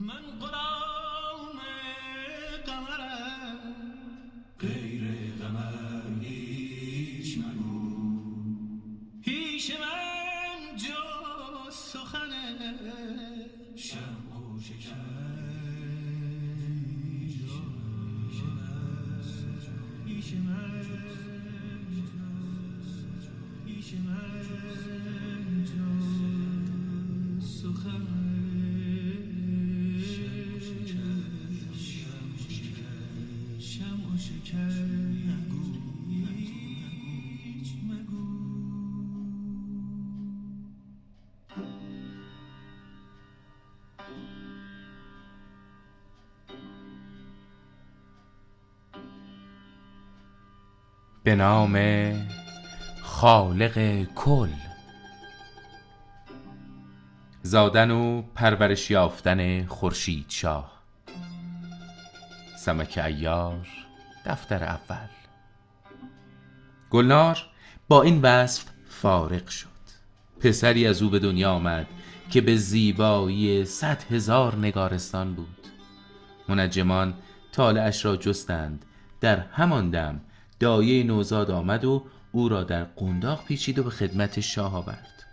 من قرآن به نام خالق کل. زادن و پرورش یافتن خورشید شاه. سمک ایار دفتر اول. گلنار با این وصف فارغ شد. پسری از او به دنیا آمد که به زیبایی صد هزار نگارستان بود. منجمان طالعش را جستند در همان دم دایه نوزاد آمد و او را در قنداق پیچید و به خدمت شاه آورد.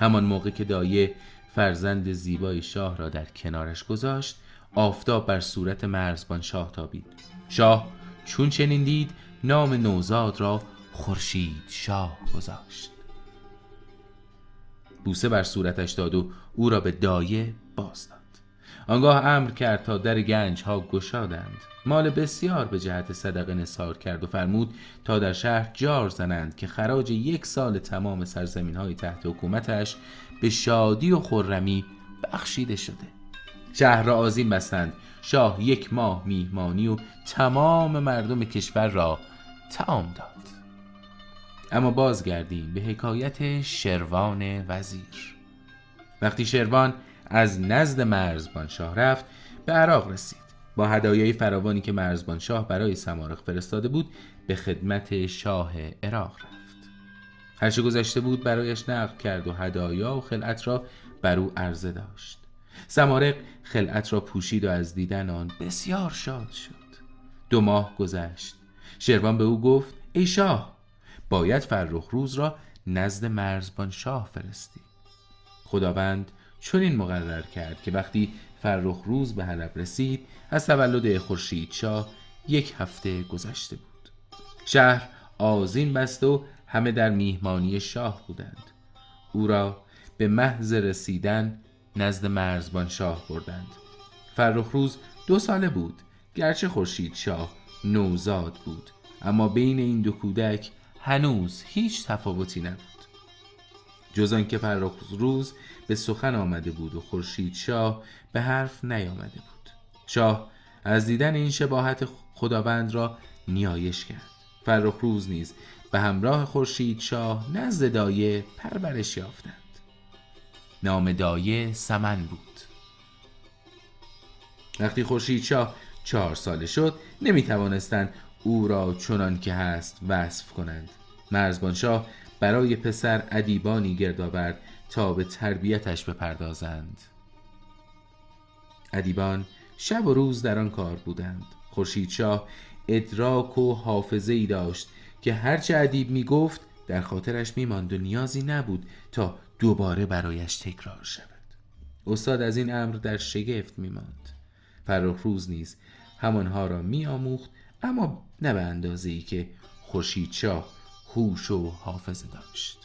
همان موقع که دایه فرزند زیبای شاه را در کنارش گذاشت آفتاب بر صورت مرزبان شاه تابید. شاه چون چنین دید نام نوزاد را خورشید شاه گذاشت. بوسه بر صورتش داد و او را به دایه باز داد. آنگاه امر کرد تا در گنج ها گشادند. مال بسیار به جهت صدقه نثار کرد و فرمود تا در شهر جار زنند که خراج یک سال تمام سرزمین های تحت حکومتش به شادی و خرمی بخشیده شده. شهر را آزین بستند. شاه یک ماه میهمانی و تمام مردم کشور را تعام داد. اما بازگردیم به حکایت شروان وزیر. وقتی شروان از نزد مرزبان شاه رفت به عراق رسید. با هدایای فراوانی که مرزبان شاه برای سمارق فرستاده بود به خدمت شاه عراق رفت. هرچه گذشته بود برایش نقل کرد و هدایا و خلعت را بر او عرضه داشت. سمارق خلعت را پوشید و از دیدن آن بسیار شاد شد. دو ماه گذشت. شروان به او گفت ای شاه باید فرخ روز را نزد مرزبان شاه فرستی. خداوند چنین مقرر کرد که وقتی فرخ روز به حلب رسید از تولد خورشید شاه یک هفته گذشته بود. شهر آزین بست و همه در میهمانی شاه بودند. او را به محض رسیدن نزد مرزبان شاه بردند. فرخ روز دو ساله بود گرچه خورشید شاه نوزاد بود اما بین این دو کودک هنوز هیچ تفاوتی نبود. جز آنکه فرخ روز به سخن آمده بود و خورشید شاه به حرف نیامده بود. شاه از دیدن این شباهت خداوند را نیایش کرد. فرخ روز نیز به همراه خورشید شاه نزد دایه پرورش یافتند. نام دایه سمن بود. وقتی خورشید شاه چهار ساله شد نمی توانستند او را چنان که هست وصف کنند. مرزبان شاه برای پسر ادیبانی گرد آورد تا به تربیتش بپردازند. ادیبان شب و روز در آن کار بودند. خورشید شاه ادراک و حافظه ای داشت که هرچه ادیب می گفت در خاطرش می ماند و نیازی نبود تا دوباره برایش تکرار شود. استاد از این امر در شگفت می ماند فرخ روز نیز همانها را می آموخت اما نه به اندازه ای که خورشید شاه هوش و حافظه داشت.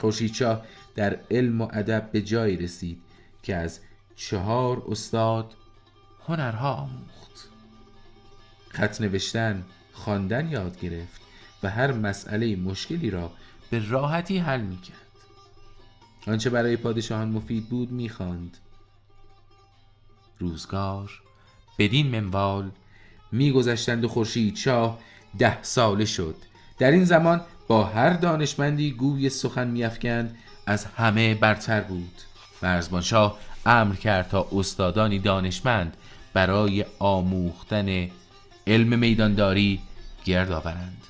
خورشیدشاه در علم و ادب به جایی رسید که از چهار استاد هنرها آموخت. خط نوشتن خواندن یاد گرفت و هر مسئله مشکلی را به راحتی حل می کرد آنچه برای پادشاهان مفید بود می‌خواند. روزگار بدین منوال میگذشتند و خورشید شاه ده ساله شد. در این زمان با هر دانشمندی گوی سخن میافکند از همه برتر بود. مرزبان شاه امر کرد تا استادانی دانشمند برای آموختن علم میدانداری گرد آورند.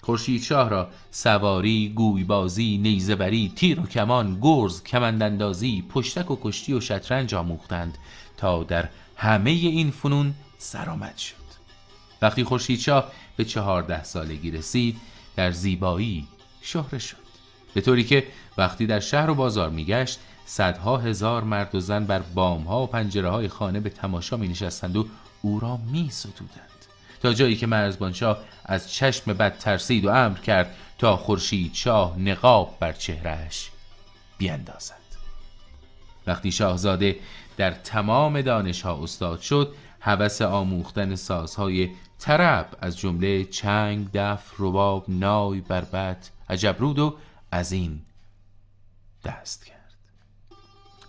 خورشید شاه را سواری، گویبازی، نیزهبری، تیر و کمان، گرز، کمنداندازی، پشتک و کشتی و شطرنج آموختند تا در همه این فنون سرآمد شد. وقتی خورشید شاه به چهارده سالگی رسید در زیبایی شهره شد به طوری که وقتی در شهر و بازار میگشت صدها هزار مرد و زن بر بامها و پنجره های خانه به تماشا می نشستند و او را می ستودند. تا جایی که مرزبانشاه از چشم بد ترسید و امر کرد تا خورشید شاه نقاب بر چهرهش بیندازد وقتی شاهزاده در تمام دانشها استاد شد هوس آموختن سازهای طرب از جمله چنگ، دف، رباب، نای، بربت، عجبرود و از این دست کرد.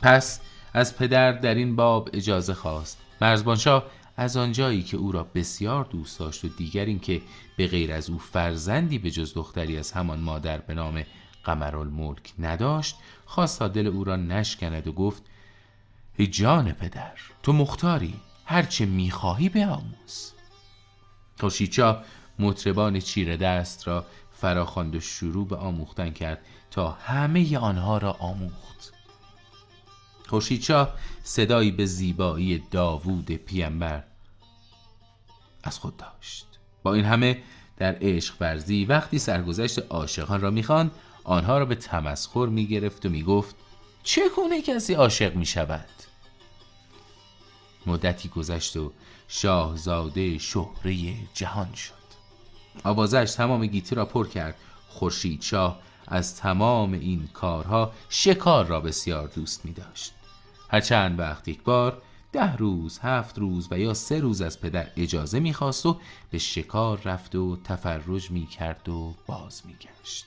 پس از پدر در این باب اجازه خواست. مرزبانشاه از آنجایی که او را بسیار دوست داشت و دیگر اینکه به غیر از او فرزندی به جز دختری از همان مادر به نام قمرالملک نداشت خواست دل او را نشکند و گفت ای جان پدر تو مختاری؟ هرچه می‌خواهی بیاموز. خورشیدشاه مطربان چیره دست را فراخواند و شروع به آموختن کرد تا همه آنها را آموخت. خورشیدشاه صدایی به زیبایی داوود پیامبر از خود داشت. با این همه در عشق ورزی وقتی سرگذشت عاشقان را می‌خواند آنها را به تمسخر می‌گرفت و می‌گفت چگونه کسی عاشق می‌شود؟ مدتی گذشت و شاهزاده شهره جهان شد. آوازش تمام گیتی را پر کرد. خورشید شاه از تمام این کارها شکار را بسیار دوست می داشت هر چند وقت یک بار ده روز، هفت روز و یا سه روز از پدر اجازه می‌خواست و به شکار رفت و تفرج می‌کرد و باز میگشت.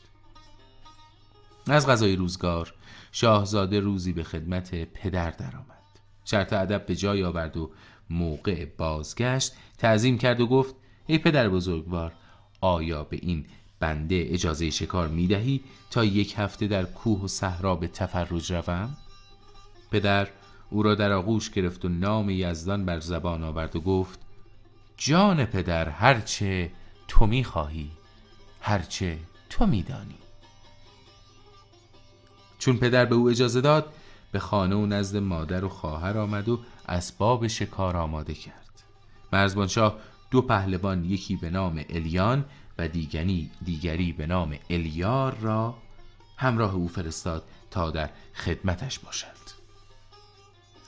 از غذای روزگار شاهزاده روزی به خدمت پدر درآمد. شرط ادب به جای آورد و موقع بازگشت تعظیم کرد و گفت ای پدر بزرگوار آیا به این بنده اجازه شکار می‌دهی تا یک هفته در کوه و صحرا به تفرج روم؟ پدر او را در آغوش گرفت و نام یزدان بر زبان آورد و گفت جان پدر هرچه تو می‌خواهی هرچه تو میدانی چون پدر به او اجازه داد به خانه و نزد مادر و خواهر آمد و اسباب شکار آماده کرد. مرزبانشاه دو پهلوان یکی به نام الیان و دیگری, دیگری به نام الیار را همراه او فرستاد تا در خدمتش باشد.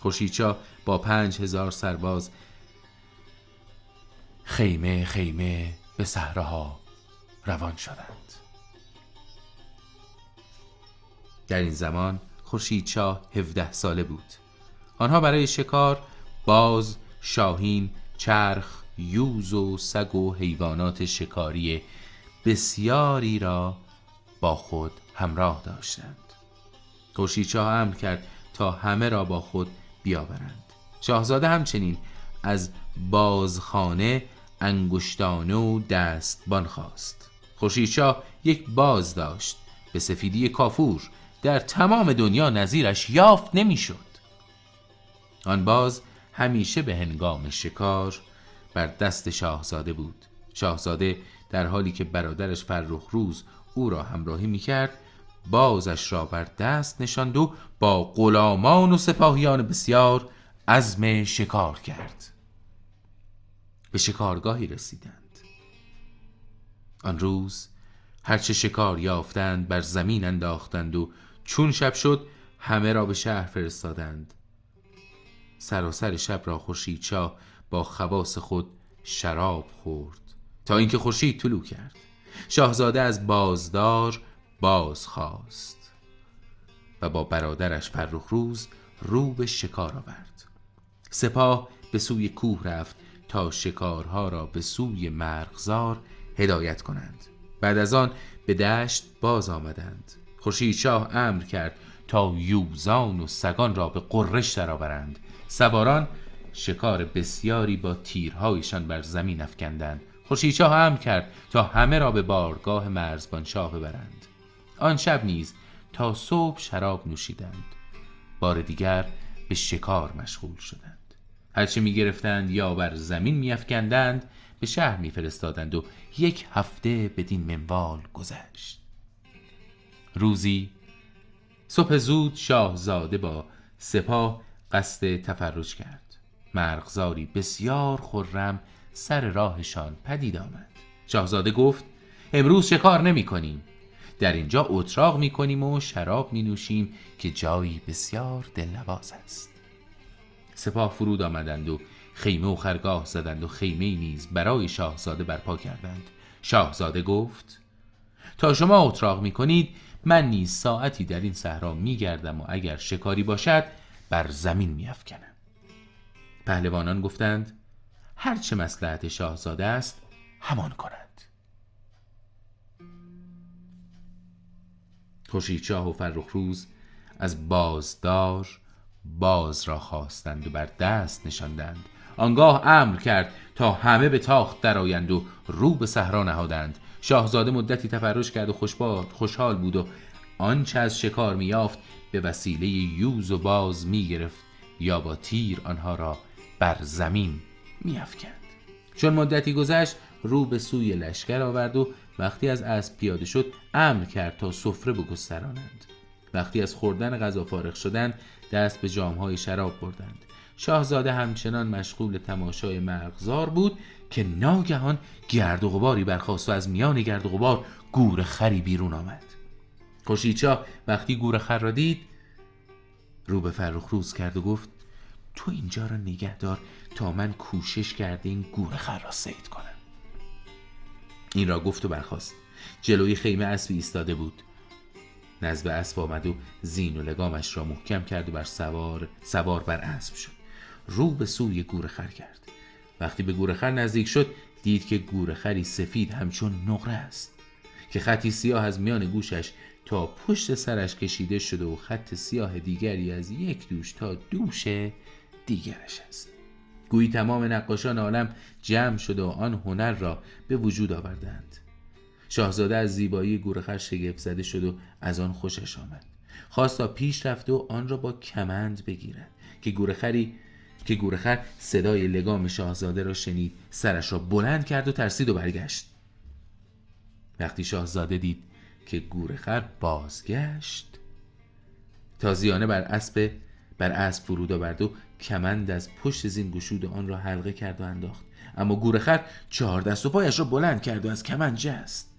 خورشیدشاه با پنج هزار سرباز خیمه خیمه به صحراها روان شدند. در این زمان خورشیدشاه 17 ساله بود. آنها برای شکار باز شاهین چرخ یوز و سگ و حیوانات شکاری بسیاری را با خود همراه داشتند. خورشیدشاه امر کرد تا همه را با خود بیاورند. شاهزاده همچنین از بازخانه انگشتانه و دستبان خواست. خورشیدشاه یک باز داشت به سفیدی کافور در تمام دنیا نظیرش یافت نمی‌شد. آن باز همیشه به هنگام شکار بر دست شاهزاده بود. شاهزاده در حالی که برادرش فرخ روز او را همراهی می‌کرد بازش را بر دست نشاند و با غلامان و سپاهیان بسیار عزم شکار کرد. به شکارگاهی رسیدند. آن روز هرچه شکار یافتند بر زمین انداختند و چون شب شد همه را به شهر فرستادند. سراسر شب را خورشید شاه با خواص خود شراب خورد. تا اینکه خورشید طلوع کرد. شاهزاده از بازدار باز خواست و با برادرش فرخ روز رو به شکار آورد. سپاه به سوی کوه رفت تا شکارها را به سوی مرغزار هدایت کنند. بعد از آن به دشت باز آمدند. خورشید شاه امر کرد تا یوزان و سگان را به قرش درآورند. سواران شکار بسیاری با تیرهایشان بر زمین افکندند. خورشید شاه امر کرد تا همه را به بارگاه مرزبان شاه ببرند. آن شب نیز تا صبح شراب نوشیدند. بار دیگر به شکار مشغول شدند. هرچه می‌گرفتند یا بر زمین میافکندند به شهر میفرستادند و یک هفته بدین منوال گذشت. روزی. صبح زود شاهزاده با سپاه قصد تفرج کرد. مرغزاری بسیار خرم سر راهشان پدید آمد. شاهزاده گفت امروز شکار نمی کنیم؟ در اینجا اتراق می کنیم و شراب می نوشیم که جایی بسیار دلنواز است. سپاه فرود آمدند و خیمه و خرگاه زدند و خیمه نیز برای شاهزاده برپا کردند. شاهزاده گفت تا شما اتراق می کنید من نیز ساعتی در این صحرا می گردم و اگر شکاری باشد بر زمین می افکنم. پهلوانان گفتند هرچه مسلحت شاهزاده است همان کند. خورشیدشاه و فرخروز از بازدار باز را خواستند و بر دست نشاندند. آنگاه امر کرد تا همه به تاخت درآیند و رو به صحرا نهادند. شاهزاده مدتی تفرج کرد و خوشحال بود و آنچه از شکار میافت به وسیله یوز و باز می‌گرفت یا با تیر آنها را بر زمین میافکند. چون مدتی گذشت رو به سوی لشکر آورد و وقتی از اسب پیاده شد امر کرد تا سفره بگسترانند. وقتی از خوردن غذا فارغ شدند دست به جامهای شراب بردند. شاهزاده همچنان مشغول تماشای مرغزار بود که ناگهان گرد و غباری برخاست و از میان گرد و غبار گور خری بیرون آمد. خورشیدشاه وقتی گور خر را دید رو به فرخ روز کرد و گفت تو اینجا را نگه دار تا من کوشش کرده این گور خر را سید کنم. این را گفت و برخاست. جلوی خیمه اسبی ایستاده بود. نزد اسب آمد و زین و لگامش را محکم کرد و بر سوار سوار بر اسب شد. رو به سوی گورخر کرد. وقتی به گورخر نزدیک شد دید که گورخری سفید همچون نقره است که خطی سیاه از میان گوشش تا پشت سرش کشیده شده و خط سیاه دیگری از یک دوش تا دوش دیگرش است. گویی تمام نقاشان عالم جمع شده و آن هنر را به وجود آوردند. شاهزاده از زیبایی گورخر شگفت زده شد و از آن خوشش آمد. خواست تا پیش رفته و آن را با کمند بگیرد که گورخری که گورخر صدای لگام شاهزاده را شنید. سرش را بلند کرد و ترسید و برگشت. وقتی شاهزاده دید که گورخر بازگشت تازیانه بر اسب بر اسب فرود آورد و کمند از پشت زین گشود آن را حلقه کرد و انداخت. اما گورخر چهار دست و پایش را بلند کرد و از کمند جست.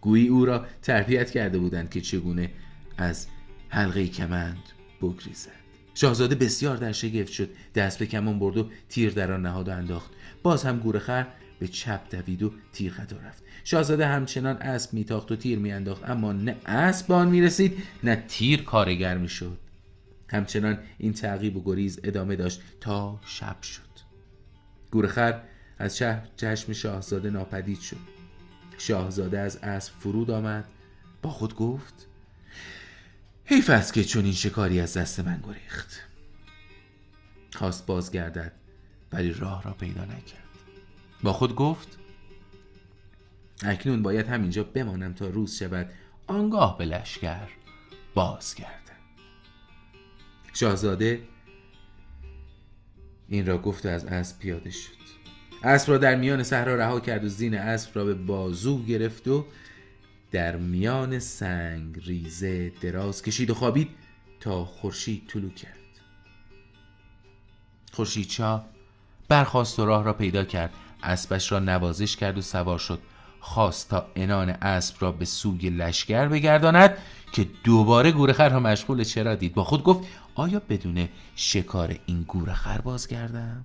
گویی او را تربیت کرده بودند که چگونه از حلقه کمند بگریزد. شاهزاده بسیار در شگفت شد. دست به کمان برد و تیر در آن نهاد و انداخت. باز هم گورخر به چپ دوید و تیر قطار رفت. شاهزاده همچنان اسب میتاخت و تیر میانداخت اما نه اسب به آن می‌رسید نه تیر کارگر می‌شد. همچنان این تعقیب و گریز ادامه داشت تا شب شد. گورخر از شهر چشم شاهزاده ناپدید شد. شاهزاده از اسب فرود آمد با خود گفت حیف است که چون این شکاری از دست من گریخت. خواست بازگردد ولی راه را پیدا نکرد. با خود گفت اکنون باید همینجا بمانم تا روز شود آنگاه به لشکر بازگردم. شاهزاده این را گفت و از اسب پیاده شد. اسب را در میان صحرا رها کرد و زین اسب را به بازو گرفت و در میان سنگ ریزه دراز کشید و خوابید تا خورشید طلوع کرد. خورشید شاه برخواست و راه را پیدا کرد. اسبش را نوازش کرد و سوار شد. خواست تا انان اسب را به سوی لشکر بگرداند که دوباره گورخر را مشغول چرا دید. با خود گفت آیا بدون شکار این گورخر بازگردم؟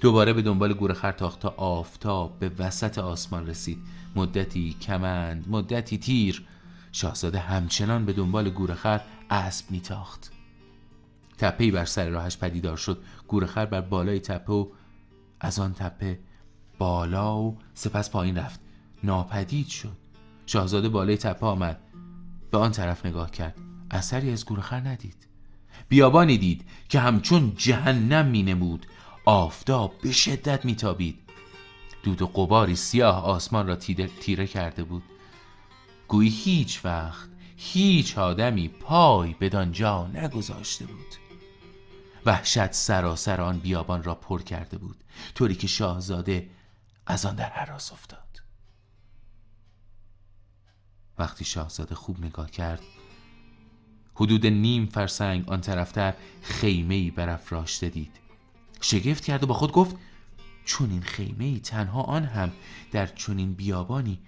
دوباره به دنبال گورخر تاخت تا آفتاب به وسط آسمان رسید. مدتی کمند مدتی تیر. شاهزاده همچنان به دنبال گورخر اسب میتاخت. تپهای بر سر راهش پدیدار شد. گورخر بر بالای تپه و از آن تپه بالا و سپس پایین رفت. ناپدید شد. شاهزاده بالای تپه آمد. به آن طرف نگاه کرد. اثری از گورخر ندید. بیابانی دید که همچون جهنم می نمود آفتاب به شدت میتابید. دود و قباری سیاه آسمان را تیره کرده بود. گویی هیچ وقت هیچ آدمی پای بدان جا نگذاشته بود. وحشت سراسر آن بیابان را پر کرده بود طوری که شاهزاده از آن در حراس افتاد. وقتی شاهزاده خوب نگاه کرد حدود نیم فرسنگ آن طرفتر خیمه ای برافراشته دید. شگفت کرد و با خود گفت چون این خیمه ای تنها آن هم در چنین بیابانی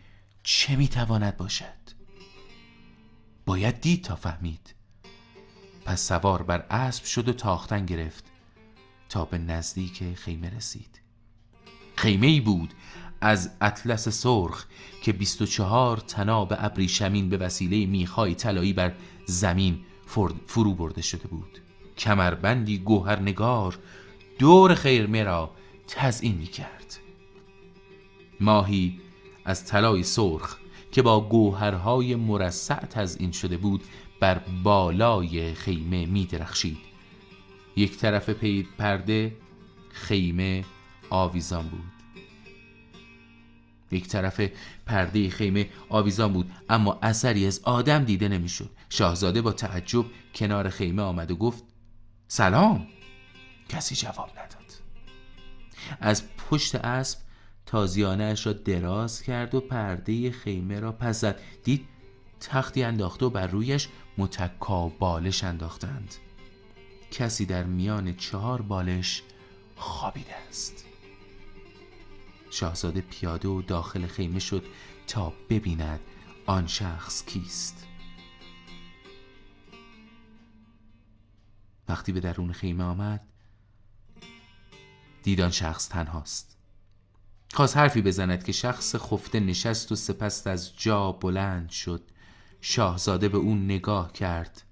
چه می‌تواند باشد؟ باید دید تا فهمید. پس سوار بر اسب شد و تاختن گرفت تا به نزدیک خیمه رسید. خیمه ای بود از اطلس سرخ که 24 تناب ابریشمین به وسیله میخای طلایی بر زمین فرو برده شده بود. کمربندی گوهرنگار دور خیمه را تزئین می کرد ماهی از طلای سرخ که با گوهرهای مرصع تزئین شده بود بر بالای خیمه می درخشید یک طرف پید پرده خیمه آویزان بود. یک طرف پرده خیمه آویزان بود اما اثری از آدم دیده نمی‌شد. شاهزاده با تعجب کنار خیمه آمد و گفت سلام. کسی جواب نداد. از پشت اسب تازیانش را دراز کرد و پرده خیمه را پس زد. دید تختی انداخته و بر رویش متکا بالش انداختند. کسی در میان چهار بالش خوابیده است. شاهزاده پیاده و داخل خیمه شد تا ببیند آن شخص کیست. وقتی به درون خیمه آمد دیدان شخص تنهاست. خواست حرفی بزند که شخص خفته نشست و سپس از جا بلند شد. شاهزاده به اون نگاه کرد.